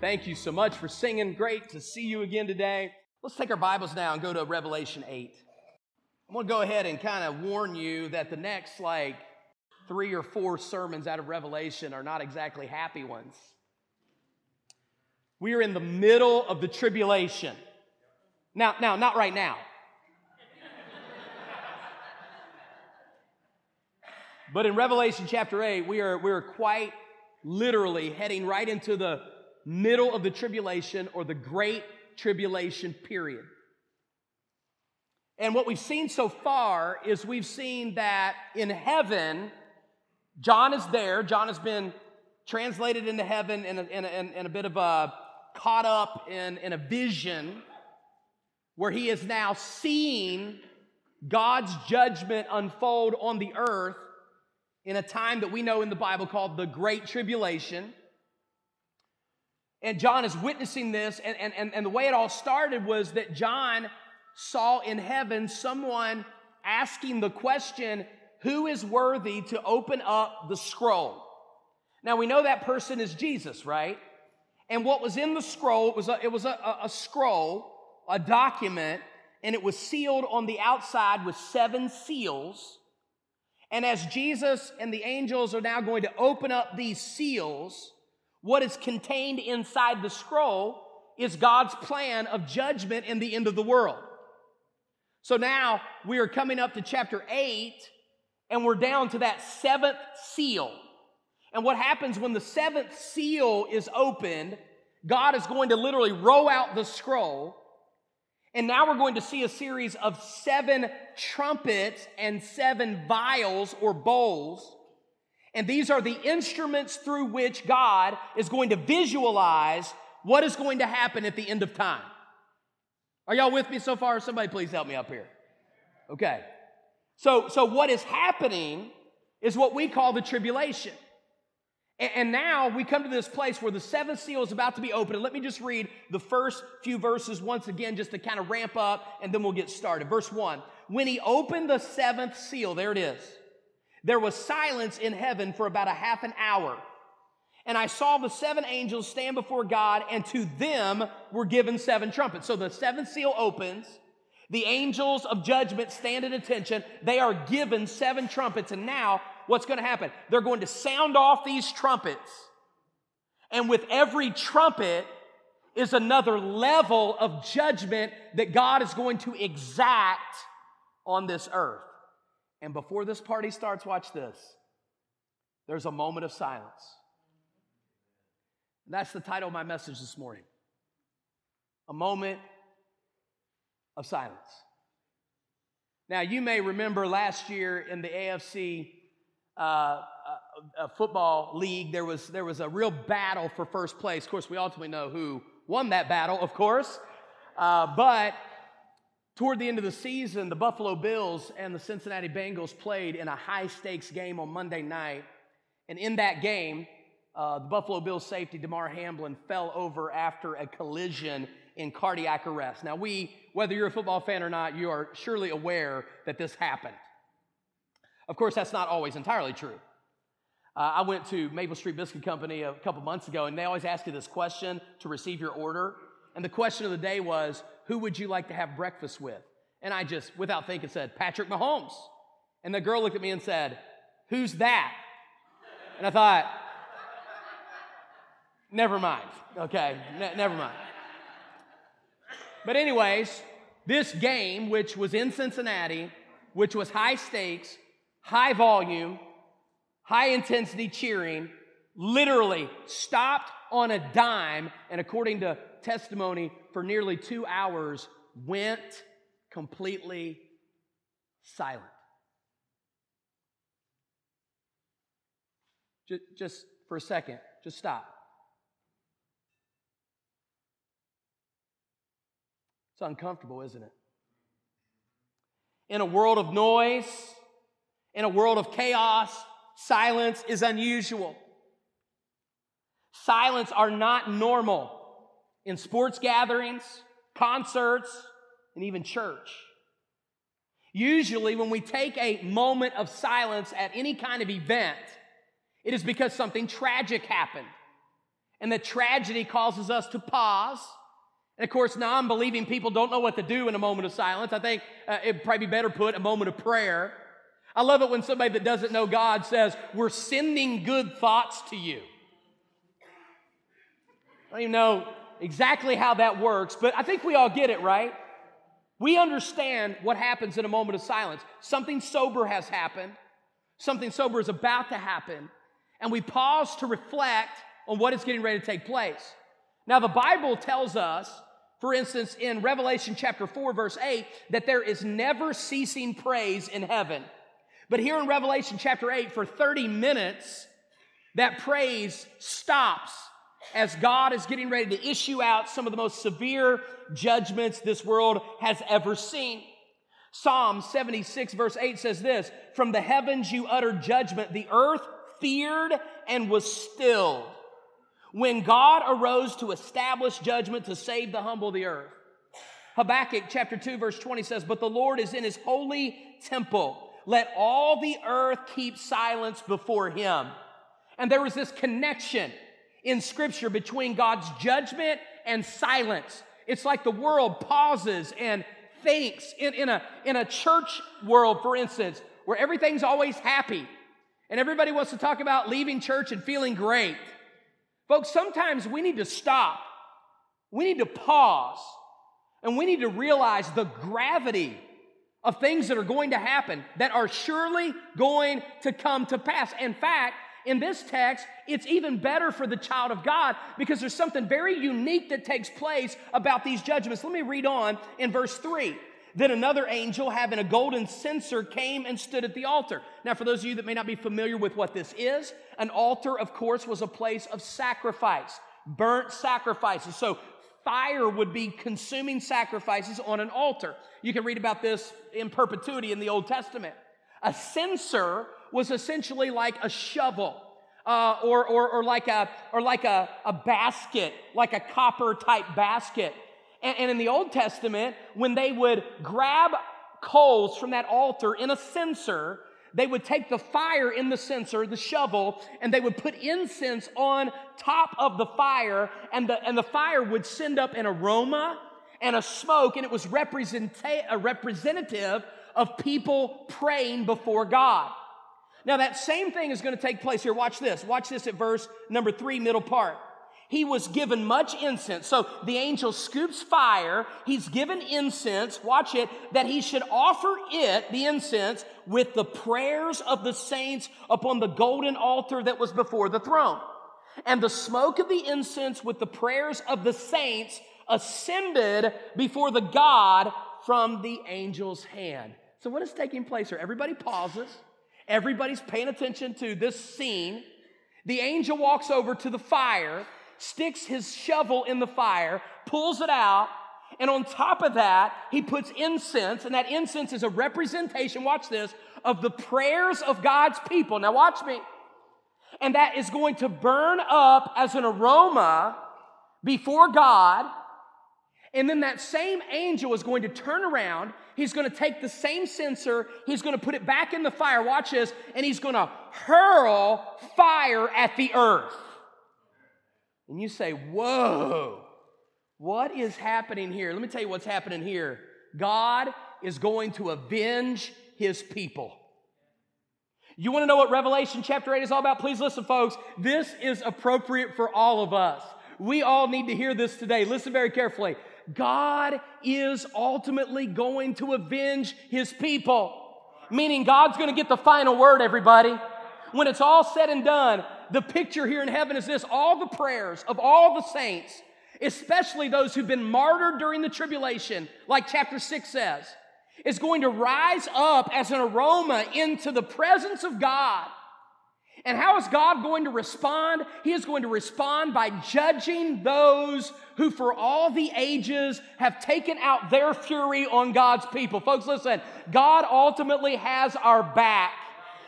Thank you so much for singing. Great to see you again today. Let's take our Bibles now and go to Revelation 8. I'm going to go ahead and kind of warn you that the next like three or four sermons out of Revelation are not exactly happy ones. We are in the middle of the tribulation. Now, now, not right now. but in Revelation chapter 8, we are, we are quite literally heading right into the middle of the tribulation or the great tribulation period. And what we've seen so far is we've seen that in heaven, John is there. John has been translated into heaven in a, in a, in a bit of a caught up in, in a vision where he is now seeing God's judgment unfold on the earth in a time that we know in the Bible called the Great Tribulation. And John is witnessing this, and, and, and, the way it all started was that John saw in heaven someone asking the question, Who is worthy to open up the scroll? Now we know that person is Jesus, right? And what was in the scroll, it was a, it was a, a scroll, a document, and it was sealed on the outside with seven seals. And as Jesus and the angels are now going to open up these seals, what is contained inside the scroll is God's plan of judgment in the end of the world. So now we are coming up to chapter 8, and we're down to that seventh seal. And what happens when the seventh seal is opened, God is going to literally roll out the scroll. And now we're going to see a series of seven trumpets and seven vials or bowls and these are the instruments through which God is going to visualize what is going to happen at the end of time. Are y'all with me so far? Somebody please help me up here. Okay. So, so what is happening is what we call the tribulation. And, now we come to this place where the seventh seal is about to be opened. And let me just read the first few verses once again, just to kind of ramp up, and then we'll get started. Verse one When he opened the seventh seal, there it is. There was silence in heaven for about a half an hour. And I saw the seven angels stand before God, and to them were given seven trumpets. So the seventh seal opens. The angels of judgment stand at attention. They are given seven trumpets. And now, what's going to happen? They're going to sound off these trumpets. And with every trumpet is another level of judgment that God is going to exact on this earth. And before this party starts, watch this. There's a moment of silence. And that's the title of my message this morning. A moment of silence. Now, you may remember last year in the AFC uh, uh, uh, football league, there was, there was a real battle for first place. Of course, we ultimately know who won that battle, of course. Uh, but Toward the end of the season, the Buffalo Bills and the Cincinnati Bengals played in a high stakes game on Monday night. And in that game, uh, the Buffalo Bills safety Damar Hamlin fell over after a collision in cardiac arrest. Now, we, whether you're a football fan or not, you are surely aware that this happened. Of course, that's not always entirely true. Uh, I went to Maple Street Biscuit Company a couple months ago, and they always ask you this question to receive your order. And the question of the day was, who would you like to have breakfast with? And I just, without thinking, said, Patrick Mahomes. And the girl looked at me and said, Who's that? And I thought, Never mind. Okay, ne- never mind. But, anyways, this game, which was in Cincinnati, which was high stakes, high volume, high intensity cheering, literally stopped on a dime. And according to testimony for nearly two hours went completely silent. Just, for a second, just stop. It's uncomfortable, isn't it? In a world of noise, in a world of chaos, silence is unusual. Silence are not normal in sports gatherings, concerts, and even church. Usually, when we take a moment of silence at any kind of event, it is because something tragic happened. And the tragedy causes us to pause. And of course, non believing people don't know what to do in a moment of silence. I think uh, it'd probably be better put a moment of prayer. I love it when somebody that doesn't know God says, We're sending good thoughts to you. I don't even know exactly how that works, but I think we all get it, right? We understand what happens in a moment of silence. Something sober has happened, something sober is about to happen, and we pause to reflect on what is getting ready to take place. Now, the Bible tells us, for instance, in Revelation chapter 4, verse 8, that there is never ceasing praise in heaven. But here in Revelation chapter 8, for 30 minutes, that praise stops as God is getting ready to issue out some of the most severe judgments this world has ever seen. Psalm 76, verse 8 says this From the heavens you uttered judgment, the earth feared and was stilled. When God arose to establish judgment to save the humble of the earth. Habakkuk chapter 2, verse 20 says, But the Lord is in his holy temple. Let all the earth keep silence before him. And there was this connection in Scripture between God's judgment and silence. It's like the world pauses and thinks in, in, a, in a church world, for instance, where everything's always happy and everybody wants to talk about leaving church and feeling great. Folks, sometimes we need to stop. We need to pause and we need to realize the gravity of things that are going to happen that are surely going to come to pass. In fact, in this text, it's even better for the child of God because there's something very unique that takes place about these judgments. Let me read on in verse 3. Then another angel, having a golden censer, came and stood at the altar. Now, for those of you that may not be familiar with what this is, an altar, of course, was a place of sacrifice, burnt sacrifices. So, fire would be consuming sacrifices on an altar. You can read about this in perpetuity in the Old Testament. A censer was essentially like a shovel. Uh, or, or, or like, a, or like a, a basket, like a copper type basket. And, and in the Old Testament, when they would grab coals from that altar in a censer, they would take the fire in the censer, the shovel, and they would put incense on top of the fire, and the, and the fire would send up an aroma and a smoke, and it was representa- a representative of people praying before God. Now, that same thing is going to take place here. Watch this. Watch this at verse number three, middle part. He was given much incense. So the angel scoops fire. He's given incense. Watch it. That he should offer it, the incense, with the prayers of the saints upon the golden altar that was before the throne. And the smoke of the incense with the prayers of the saints ascended before the God from the angel's hand. So what is taking place here? Everybody pauses. Everybody's paying attention to this scene. The angel walks over to the fire, sticks his shovel in the fire, pulls it out, and on top of that, he puts incense, and that incense is a representation, watch this, of the prayers of God's people. Now, watch me. And that is going to burn up as an aroma before God. And then that same angel is going to turn around He's going to take the same censer, he's going to put it back in the fire, watch this, and he's going to hurl fire at the earth. And you say, Whoa, what is happening here? Let me tell you what's happening here. God is going to avenge his people. You want to know what Revelation chapter 8 is all about? Please listen, folks. This is appropriate for all of us. We all need to hear this today. Listen very carefully. God is ultimately going to avenge his people. Meaning God's going to get the final word, everybody. When it's all said and done, the picture here in heaven is this all the prayers of all the saints, especially those who've been martyred during the tribulation, like chapter 6 says, is going to rise up as an aroma into the presence of God and how is God going to respond? He is going to respond by judging those who, for all the ages, have taken out their fury on God's people. Folks, listen, God ultimately has our back.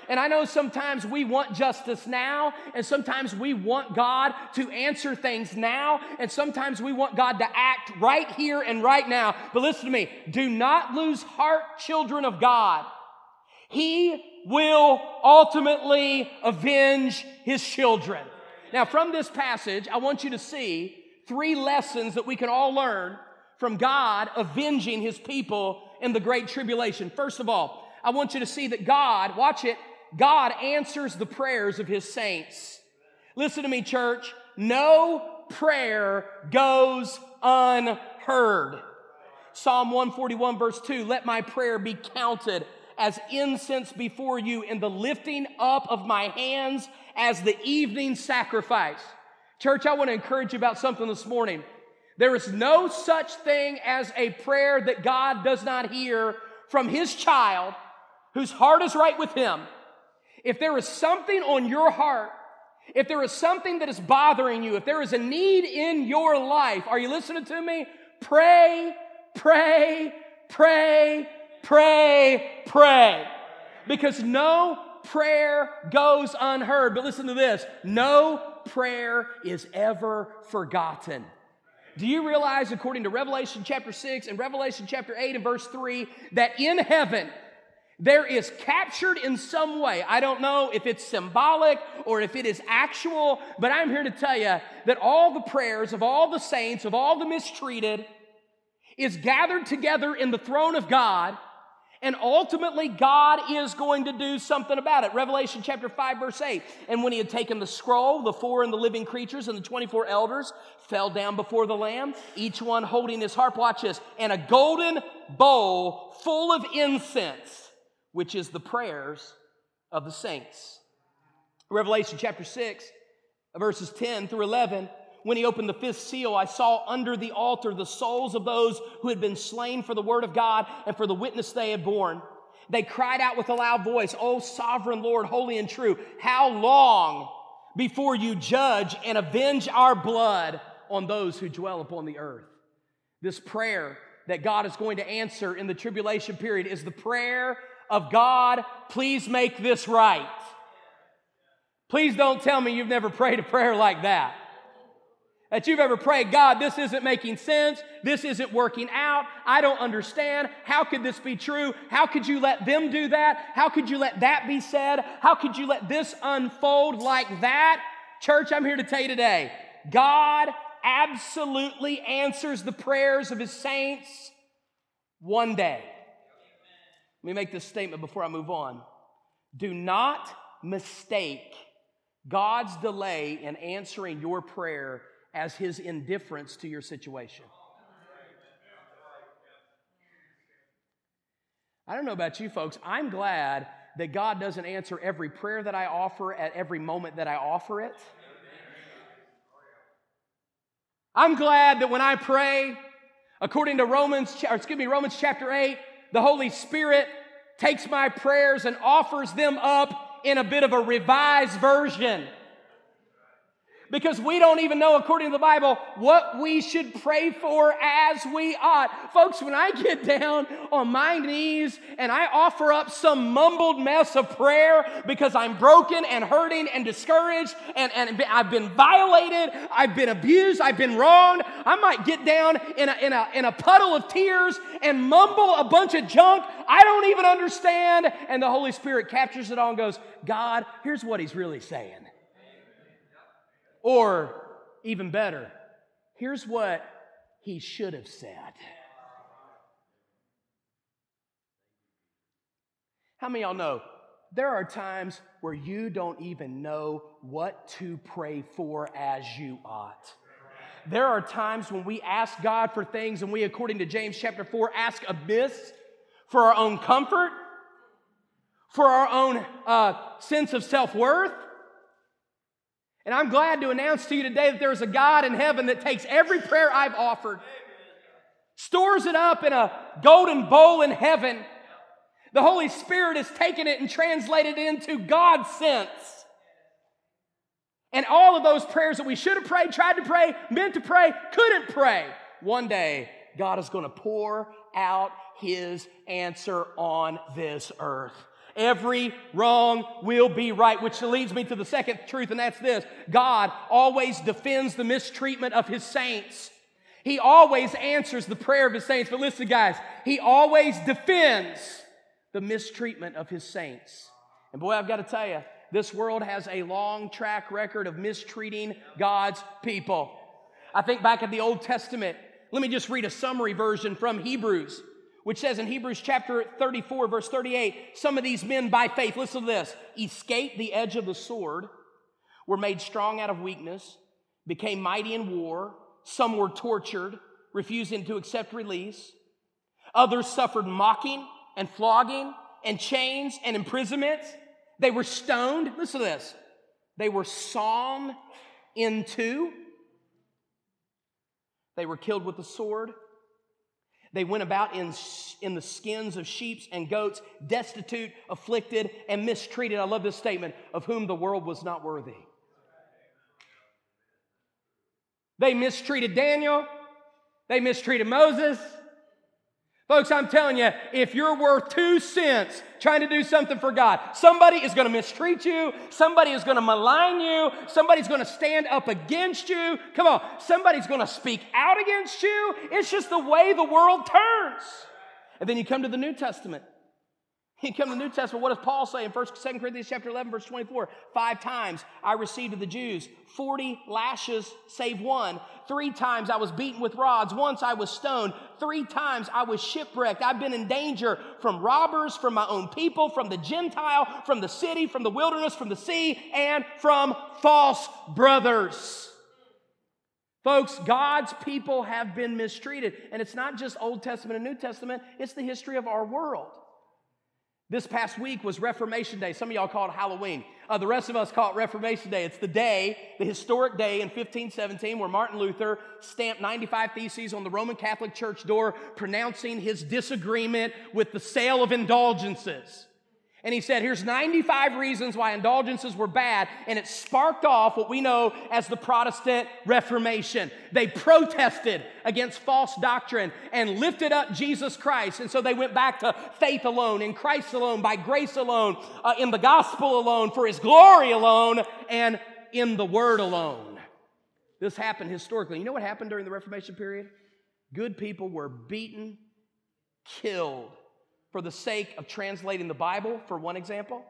And I know sometimes we want justice now, and sometimes we want God to answer things now, and sometimes we want God to act right here and right now. But listen to me do not lose heart, children of God. He will ultimately avenge his children. Now, from this passage, I want you to see three lessons that we can all learn from God avenging his people in the great tribulation. First of all, I want you to see that God, watch it, God answers the prayers of his saints. Listen to me, church. No prayer goes unheard. Psalm 141, verse 2 Let my prayer be counted as incense before you in the lifting up of my hands as the evening sacrifice. Church, I want to encourage you about something this morning. There is no such thing as a prayer that God does not hear from his child whose heart is right with him. If there is something on your heart, if there is something that is bothering you, if there is a need in your life, are you listening to me? Pray, pray, pray, pray, pray. Because no prayer goes unheard. But listen to this no prayer is ever forgotten. Do you realize, according to Revelation chapter 6 and Revelation chapter 8 and verse 3, that in heaven, there is captured in some way. I don't know if it's symbolic or if it is actual, but I'm here to tell you that all the prayers of all the saints, of all the mistreated, is gathered together in the throne of God and ultimately, God is going to do something about it. Revelation chapter 5, verse 8. And when he had taken the scroll, the four and the living creatures and the 24 elders fell down before the Lamb, each one holding his harp, watch this, and a golden bowl full of incense, which is the prayers of the saints. Revelation chapter 6, verses 10 through 11 when he opened the fifth seal, I saw under the altar the souls of those who had been slain for the word of God and for the witness they had borne. They cried out with a loud voice, O sovereign Lord, holy and true, how long before you judge and avenge our blood on those who dwell upon the earth? This prayer that God is going to answer in the tribulation period is the prayer of God, please make this right. Please don't tell me you've never prayed a prayer like that that you've ever prayed, God, this isn't making sense. This isn't working out. I don't understand. How could this be true? How could you let them do that? How could you let that be said? How could you let this unfold like that? Church, I'm here to tell you today God absolutely answers the prayers of his saints one day. Let me make this statement before I move on. Do not mistake God's delay in answering your prayer as his indifference to your situation. I don't know about you folks. I'm glad that God doesn't answer every prayer that I offer at every moment that I offer it. I'm glad that when I pray, according to Romans, or excuse me, Romans chapter 8, the Holy Spirit takes my prayers and offers them up in a bit of a revised version because we don't even know, according to the Bible, what we should pray for as we ought. Folks, when I get down on my knees and I offer up some mumbled mess of prayer because I'm broken and hurting and discouraged and, and I've been violated, I've been abused, I've been wronged, I might get down in a, in a, in a puddle of tears and mumble a bunch of junk I don't even understand. And the Holy Spirit captures it all and goes, God, here's what He's really saying. Or even better, here's what he should have said. How many y'all know there are times where you don't even know what to pray for as you ought? There are times when we ask God for things and we, according to James chapter 4, ask amiss for our own comfort, for our own uh, sense of self worth and I'm glad to announce to you today that there's a God in heaven that takes every prayer I've offered, stores it up in a golden bowl in heaven. The Holy Spirit has taken it and translated it into God's sense. And all of those prayers that we should have prayed, tried to pray, meant to pray, couldn't pray, one day God is going to pour out His answer on this earth. Every wrong will be right, which leads me to the second truth, and that's this God always defends the mistreatment of his saints. He always answers the prayer of his saints. But listen, guys, he always defends the mistreatment of his saints. And boy, I've got to tell you, This world has a long track record of mistreating God's people. I think back at the Old Testament. Let me just read a summary version from Hebrews, which says in Hebrews chapter 34, verse 38, some of these men by faith, listen to this, escaped the edge of the sword, were made strong out of weakness, became mighty in war. Some were tortured, refusing to accept release. Others suffered mocking and flogging and chains and imprisonment. They were stoned. Listen to this. They were sawn in two. They were killed with the sword. They went about in, in the skins of sheep and goats, destitute, afflicted, and mistreated. I love this statement of whom the world was not worthy. They mistreated Daniel. They mistreated Moses. Folks, I'm telling you, if you're worth two cents trying to do something for God, somebody is going to mistreat you, somebody is going to malign you, somebody's going to stand up against you. Come on, somebody's going to speak out against you. It's just the way the world turns. And then you come to the New Testament. You come to the New Testament, what does Paul say in 1 2 Corinthians chapter 11, verse 24? Five times I received of the Jews 40 lashes save one. Three times I was beaten with rods. Once I was stoned. Three times I was shipwrecked. I've been in danger from robbers, from my own people, from the Gentile, from the city, from the wilderness, from the sea, and from false brothers. Folks, God's people have been mistreated. And it's not just Old Testament and New Testament, it's the history of our world. This past week was Reformation Day. Some of y'all call it Halloween. Uh, the rest of us call it Reformation Day. It's the day, the historic day in 1517, where Martin Luther stamped 95 Theses on the Roman Catholic Church door, pronouncing his disagreement with the sale of indulgences. And he said, here's 95 reasons why indulgences were bad. And it sparked off what we know as the Protestant Reformation. They protested against false doctrine and lifted up Jesus Christ. And so they went back to faith alone, in Christ alone, by grace alone, uh, in the gospel alone, for his glory alone, and in the word alone. This happened historically. You know what happened during the Reformation period? Good people were beaten, killed for the sake of translating the Bible, for one example.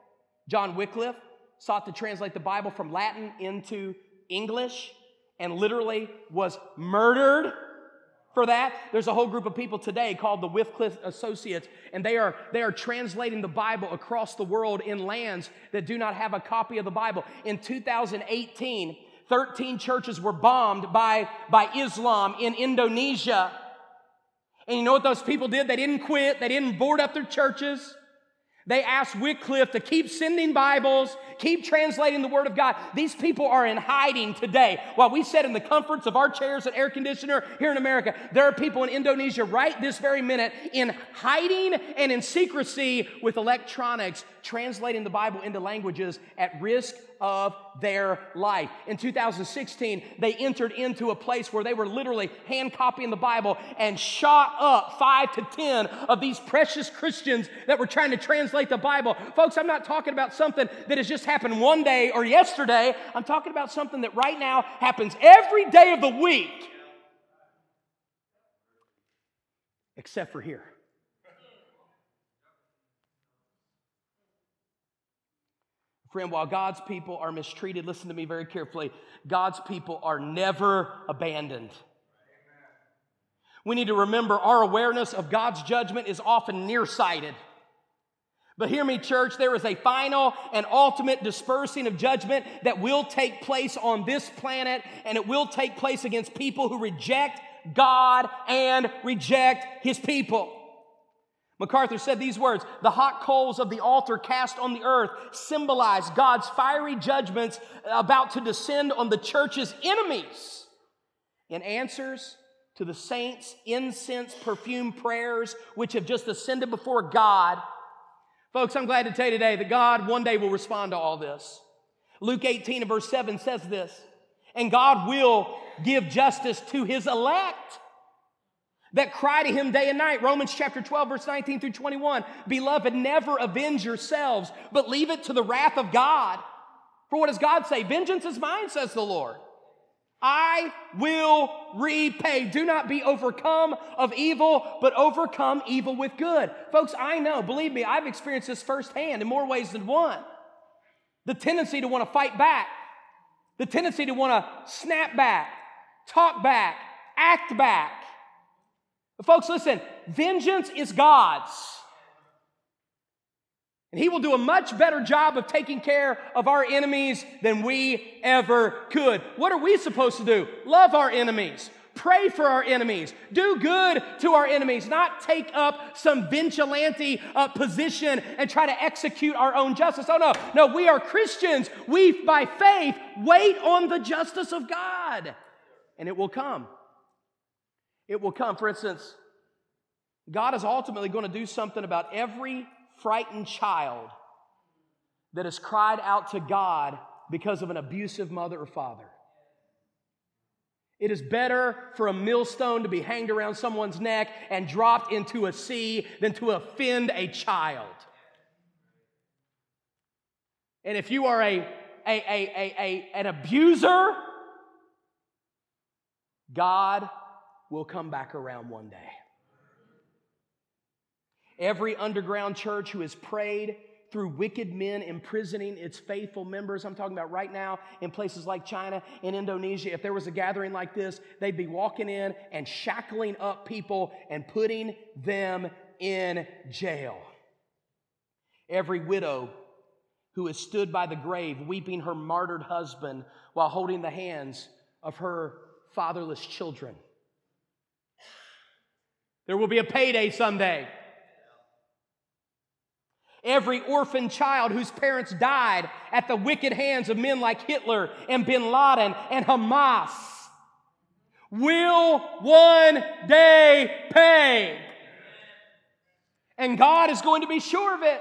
John Wycliffe sought to translate the Bible from Latin into English and literally was murdered for that. There's a whole group of people today called the Wycliffe Associates, and they are, they are translating the Bible across the world in lands that do not have a copy of the Bible. In 2018, 13 churches were bombed by, by Islam in Indonesia. And you know what those people did? They didn't quit, they didn't board up their churches. They asked Wycliffe to keep sending Bibles, keep translating the Word of God. These people are in hiding today. While we sit in the comforts of our chairs and air conditioner here in America, there are people in Indonesia right this very minute in hiding and in secrecy with electronics, translating the Bible into languages at risk of their life. In 2016, they entered into a place where they were literally hand copying the Bible and shot up five to 10 of these precious Christians that were trying to translate the Bible. Folks, I'm not talking about something that has just happened one day or yesterday. I'm talking about something that right now happens every day of the week, except for here. Friend, while God's people are mistreated, listen to me very carefully. God's people are never abandoned. We need to remember our awareness of God's judgment is often nearsighted. But hear me, church, there is a final and ultimate dispersing of judgment that will take place on this planet, and it will take place against people who reject God and reject His people. MacArthur said these words The hot coals of the altar cast on the earth symbolize God's fiery judgments about to descend on the church's enemies in answers to the saints' incense perfume prayers, which have just ascended before God. Folks, I'm glad to tell you today that God one day will respond to all this. Luke 18 and verse 7 says this, and God will give justice to his elect that cry to him day and night. Romans chapter 12, verse 19 through 21. Beloved, never avenge yourselves, but leave it to the wrath of God. For what does God say? Vengeance is mine, says the Lord. I will repay. Do not be overcome of evil, but overcome evil with good. Folks, I know, believe me, I've experienced this firsthand in more ways than one. the tendency to want to fight back, the tendency to want to snap back, talk back, act back. But folks, listen, vengeance is God's. And he will do a much better job of taking care of our enemies than we ever could. What are we supposed to do? Love our enemies. Pray for our enemies. Do good to our enemies, not take up some vigilante uh, position and try to execute our own justice. Oh, no. No, we are Christians. We, by faith, wait on the justice of God, and it will come. It will come. For instance, God is ultimately going to do something about every frightened child that has cried out to God because of an abusive mother or father. It is better for a millstone to be hanged around someone's neck and dropped into a sea than to offend a child. And if you are a, a, a, a, a an abuser, God will come back around one day. Every underground church who has prayed through wicked men imprisoning its faithful members. I'm talking about right now in places like China and Indonesia. If there was a gathering like this, they'd be walking in and shackling up people and putting them in jail. Every widow who has stood by the grave weeping her martyred husband while holding the hands of her fatherless children. There will be a payday someday. Every orphan child whose parents died at the wicked hands of men like Hitler and bin Laden and Hamas will one day pay. And God is going to be sure of it.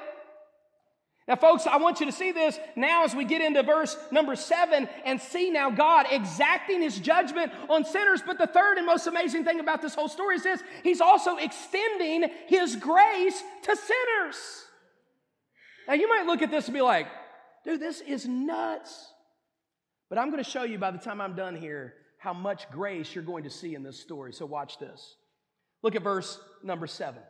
Now, folks, I want you to see this now as we get into verse number seven and see now God exacting his judgment on sinners. But the third and most amazing thing about this whole story is this He's also extending his grace to sinners. Now, you might look at this and be like, dude, this is nuts. But I'm going to show you by the time I'm done here how much grace you're going to see in this story. So, watch this. Look at verse number seven.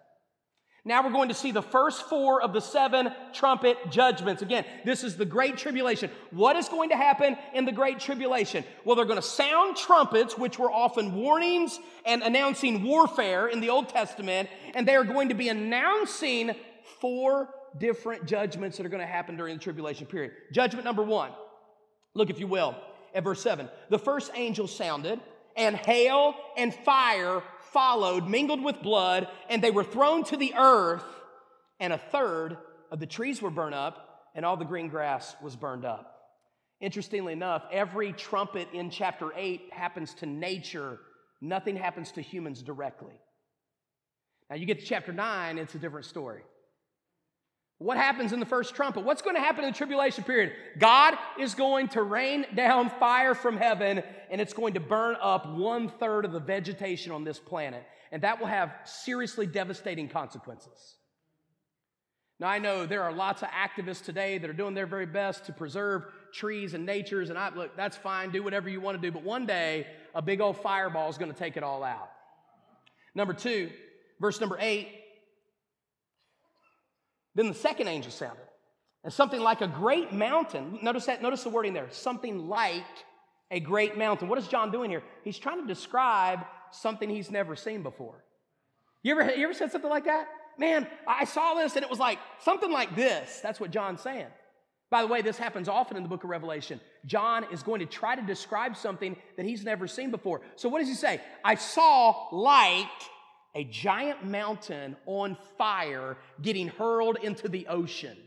Now we're going to see the first four of the seven trumpet judgments. Again, this is the Great Tribulation. What is going to happen in the Great Tribulation? Well, they're going to sound trumpets, which were often warnings and announcing warfare in the Old Testament, and they are going to be announcing four different judgments that are going to happen during the tribulation period. Judgment number one, look if you will, at verse 7. The first angel sounded, and hail and fire followed, mingled with blood, and they were thrown to the earth, and a third of the trees were burned up, and all the green grass was burned up. Interestingly enough, every trumpet in chapter 8 happens to nature, nothing happens to humans directly. Now, you get to chapter 9, it's a different story. What happens in the first trumpet? What's going to happen in the tribulation period? God is going to rain down fire from heaven and it's going to burn up one third of the vegetation on this planet. And that will have seriously devastating consequences. Now, I know there are lots of activists today that are doing their very best to preserve trees and natures, and I look, that's fine, do whatever you want to do, but one day a big old fireball is going to take it all out. Number two, verse number eight, then the second angel sounded, and something like a great mountain. Notice that, notice the wording there. Something like a great mountain. What is John doing here? He's trying to describe something he's never seen before. You ever, you ever said something like that? Man, I saw this and it was like something like this. That's what John's saying. By the way, this happens often in the book of Revelation. John is going to try to describe something that he's never seen before. So, what does he say? I saw like a giant mountain on fire getting hurled into the ocean.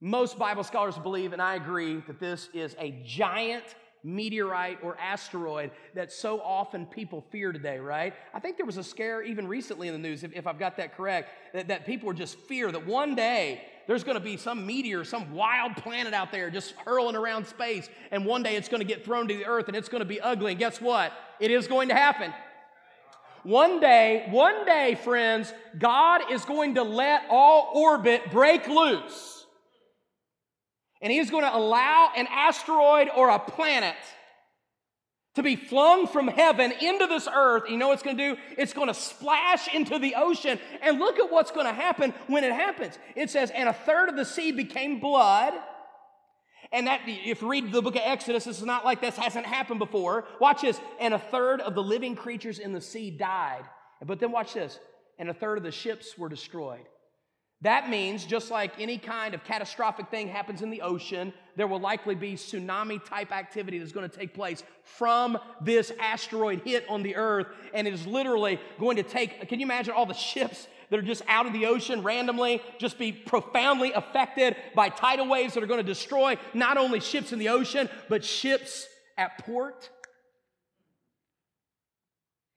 Most Bible scholars believe, and I agree, that this is a giant meteorite or asteroid that so often people fear today, right? I think there was a scare even recently in the news, if, if I've got that correct, that, that people were just fear that one day there's going to be some meteor, some wild planet out there just hurling around space, and one day it's going to get thrown to the earth and it's going to be ugly. And guess what? It is going to happen. One day, one day, friends, God is going to let all orbit break loose. And He's going to allow an asteroid or a planet to be flung from heaven into this earth. You know what it's going to do? It's going to splash into the ocean. And look at what's going to happen when it happens. It says, and a third of the sea became blood, And that, if you read the book of Exodus, this is not like this hasn't happened before. Watch this. And a third of the living creatures in the sea died. But then watch this. And a third of the ships were destroyed. That means, just like any kind of catastrophic thing happens in the ocean, there will likely be tsunami type activity that's going to take place from this asteroid hit on the earth. And it is literally going to take, can you imagine all the ships that are just out of the ocean randomly, just be profoundly affected by tidal waves that are going to destroy not only ships in the ocean, but ships at port?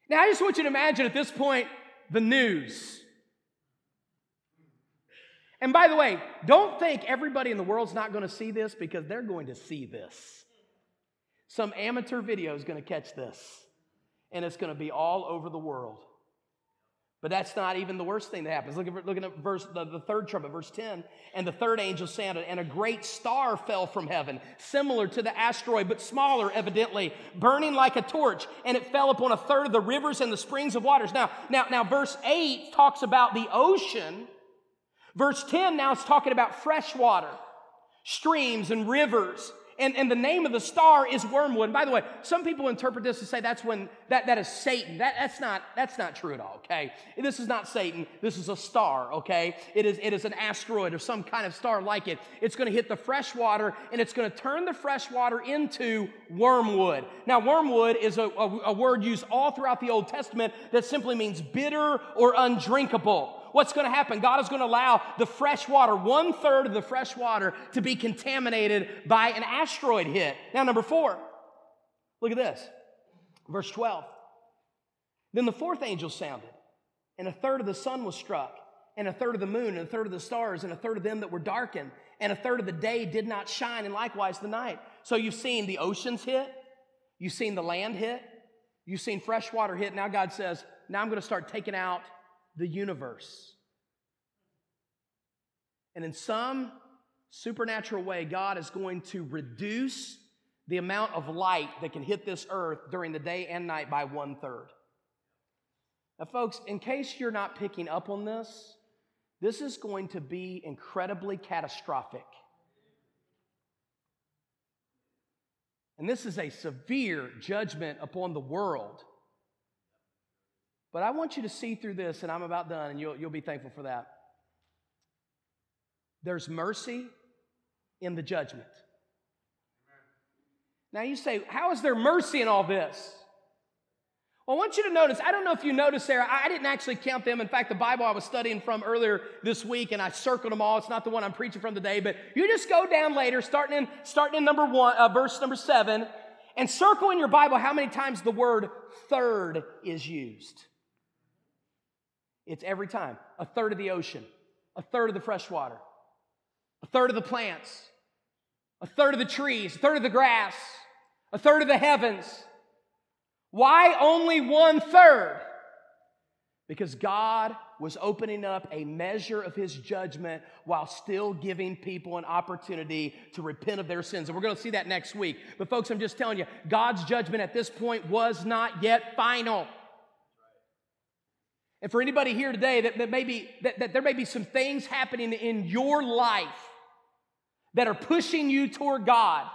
Now, I just want you to imagine at this point the news and by the way, don't think everybody in the world's not going to see this because they're going to see this. Some amateur video is going to catch this, and it's going to be all over the world. But that's not even the worst thing that happens. Look at, looking at verse, the, the third trumpet, verse 10. And the third angel sounded, and a great star fell from heaven, similar to the asteroid, but smaller, evidently, burning like a torch. And it fell upon a third of the rivers and the springs of waters. Now, now, now, verse 8 talks about the ocean Verse 10 now is talking about fresh water, streams and rivers. And, and the name of the star is wormwood. And by the way, some people interpret this to say that's when that, that is Satan. That, that's not that's not true at all, okay? This is not Satan. This is a star, okay? It is it is an asteroid or some kind of star like it. It's to hit the fresh water and it's to turn the fresh water into wormwood. Now, wormwood is a, a, a word used all throughout the Old Testament that simply means bitter or undrinkable what's going to happen? God is going to allow the fresh water, one third of the fresh water, to be contaminated by an asteroid hit. Now, number four, look at this. Verse 12. Then the fourth angel sounded, and a third of the sun was struck, and a third of the moon, and a third of the stars, and a third of them that were darkened, and a third of the day did not shine, and likewise the night. So you've seen the oceans hit, you've seen the land hit, you've seen fresh water hit. Now God says, Now I'm going to start taking out the universe. And in some supernatural way, God is going to reduce the amount of light that can hit this earth during the day and night by one third. Now, folks, in case you're not picking up on this, this is going to be incredibly catastrophic. And this is a severe judgment upon the world. But I want you to see through this, and I'm about done, and you'll, you'll be thankful for that. There's mercy in the judgment. Now you say, How is there mercy in all this? Well, I want you to notice, I don't know if you noticed there, I didn't actually count them. In fact, the Bible I was studying from earlier this week, and I circled them all. It's not the one I'm preaching from today, but you just go down later, starting in, starting in number one, uh, verse number seven, and circle in your Bible how many times the word third is used. It's every time. A third of the ocean, a third of the fresh water, a third of the plants, a third of the trees, a third of the grass, a third of the heavens. Why only one third? Because God was opening up a measure of his judgment while still giving people an opportunity to repent of their sins. And we're going to see that next week. But, folks, I'm just telling you, God's judgment at this point was not yet final. And for anybody here today that, that, maybe, that, that there may be some things happening in your life that are pushing you toward God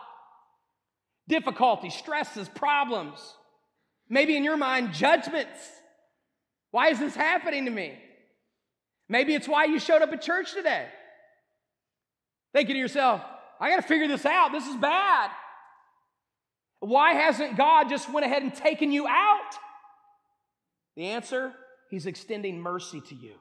difficulties, stresses, problems, maybe in your mind, judgments. Why is this happening to me? Maybe it's why you showed up at church today. Thinking to yourself, I got to figure this out. This is bad. Why hasn't God just went ahead and taken you out? The answer He's extending mercy to you.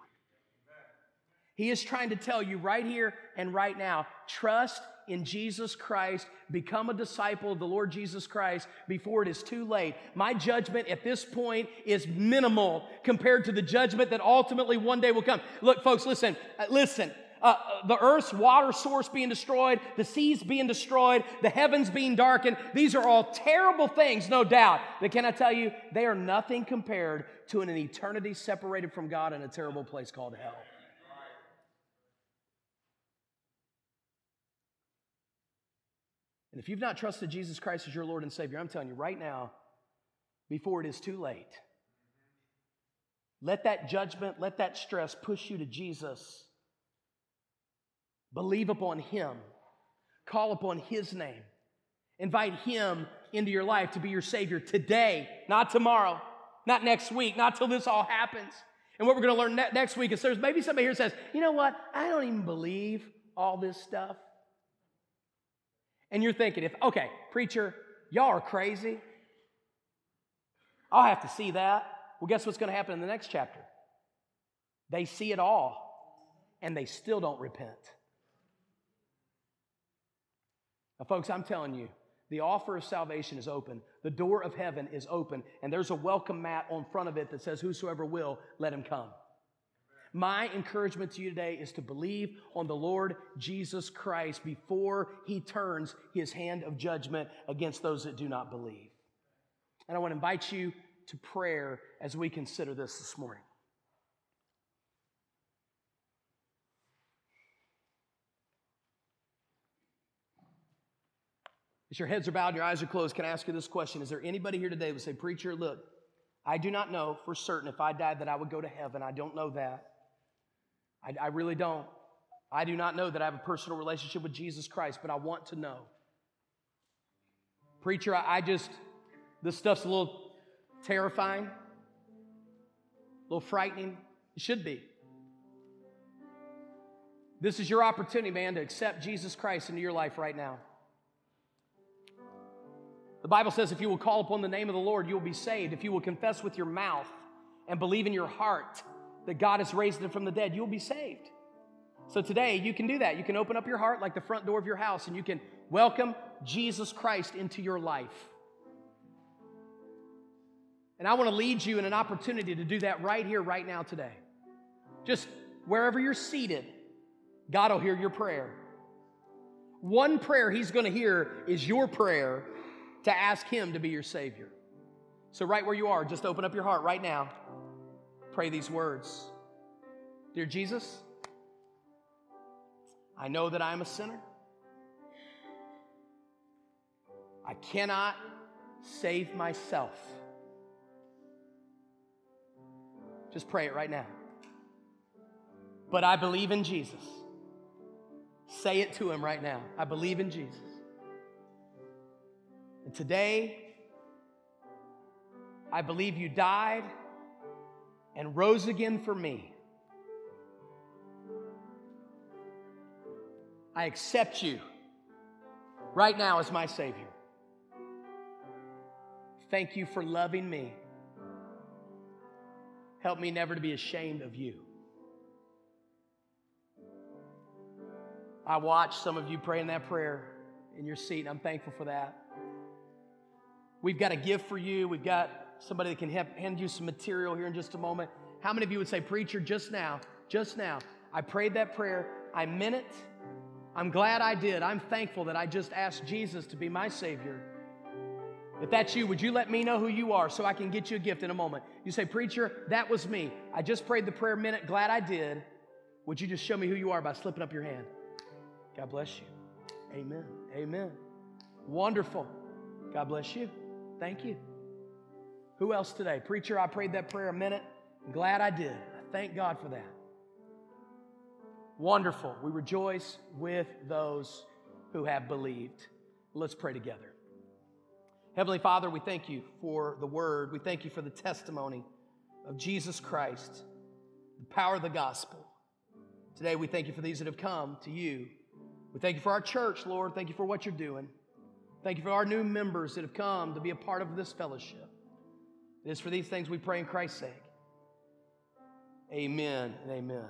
He is trying to tell you right here and right now trust in Jesus Christ, become a disciple of the Lord Jesus Christ before it is too late. My judgment at this point is minimal compared to the judgment that ultimately one day will come. Look, folks, listen, uh, listen uh, the earth's water source being destroyed, the seas being destroyed, the heavens being darkened. These are all terrible things, no doubt. But can I tell you, they are nothing compared to an eternity separated from God in a terrible place called hell. And if you've not trusted Jesus Christ as your Lord and Savior, I'm telling you right now, before it is too late, let that judgment, let that stress push you to Jesus Believe upon Him. Call upon His name. Invite Him into your life to be your Savior today, not tomorrow, not next week, not till this all happens. And what we're going to learn ne- next week is there's maybe somebody here says, you know what? I don't even believe all this stuff. And you're thinking, if, okay, preacher, y'all are crazy. I'll have to see that. Well, guess what's going to happen in the next chapter? They see it all and they still don't repent. Now, folks, I'm telling you, the offer of salvation is open. The door of heaven is open, and there's a welcome mat on front of it that says, Whosoever will, let him come. My encouragement to you today is to believe on the Lord Jesus Christ before he turns his hand of judgment against those that do not believe. And I want to invite you to prayer as we consider this this morning. As your heads are bowed your eyes are closed, can I ask you this question? Is there anybody here today that would say, Preacher, look, I do not know for certain if I died that I would go to heaven. I don't know that. I, I really don't. I do not know that I have a personal relationship with Jesus Christ, but I want to know. Preacher, I, I just, this stuff's a little terrifying, a little frightening. It should be. This is your opportunity, man, to accept Jesus Christ into your life right now. The Bible says if you will call upon the name of the Lord, you will be saved. If you will confess with your mouth and believe in your heart that God has raised him from the dead, you'll be saved. So today, you can do that. You can open up your heart like the front door of your house and you can welcome Jesus Christ into your life. And I want to lead you in an opportunity to do that right here, right now, today. Just wherever you're seated, God will hear your prayer. One prayer He's going to hear is your prayer to ask Him to be your Savior. So, right where you are, just open up your heart right now. Pray these words Dear Jesus, I know that I am a sinner. I cannot save myself. Just pray it right now. But I believe in Jesus. Say it to him right now. I believe in Jesus. And today, I believe you died and rose again for me. I accept you right now as my Savior. Thank you for loving me. Help me never to be ashamed of you. I watched some of you praying that prayer in your seat, and I'm thankful for that. We've got a gift for you. We've got somebody that can hand you some material here in just a moment. How many of you would say, Preacher, just now, just now, I prayed that prayer, I meant it. I'm glad I did. I'm thankful that I just asked Jesus to be my Savior. If that's you, would you let me know who you are so I can get you a gift in a moment? You say, Preacher, that was me. I just prayed the prayer minute. Glad I did. Would you just show me who you are by slipping up your hand? God bless you. Amen. Amen. Wonderful. God bless you. Thank you. Who else today? Preacher, I prayed that prayer a minute. I'm glad I did. I thank God for that. Wonderful. We rejoice with those who have believed. Let's pray together. Heavenly Father, we thank you for the word. We thank you for the testimony of Jesus Christ, the power of the gospel. Today, we thank you for these that have come to you. We thank you for our church, Lord. Thank you for what you're doing. Thank you for our new members that have come to be a part of this fellowship. It is for these things we pray in Christ's sake. Amen and amen.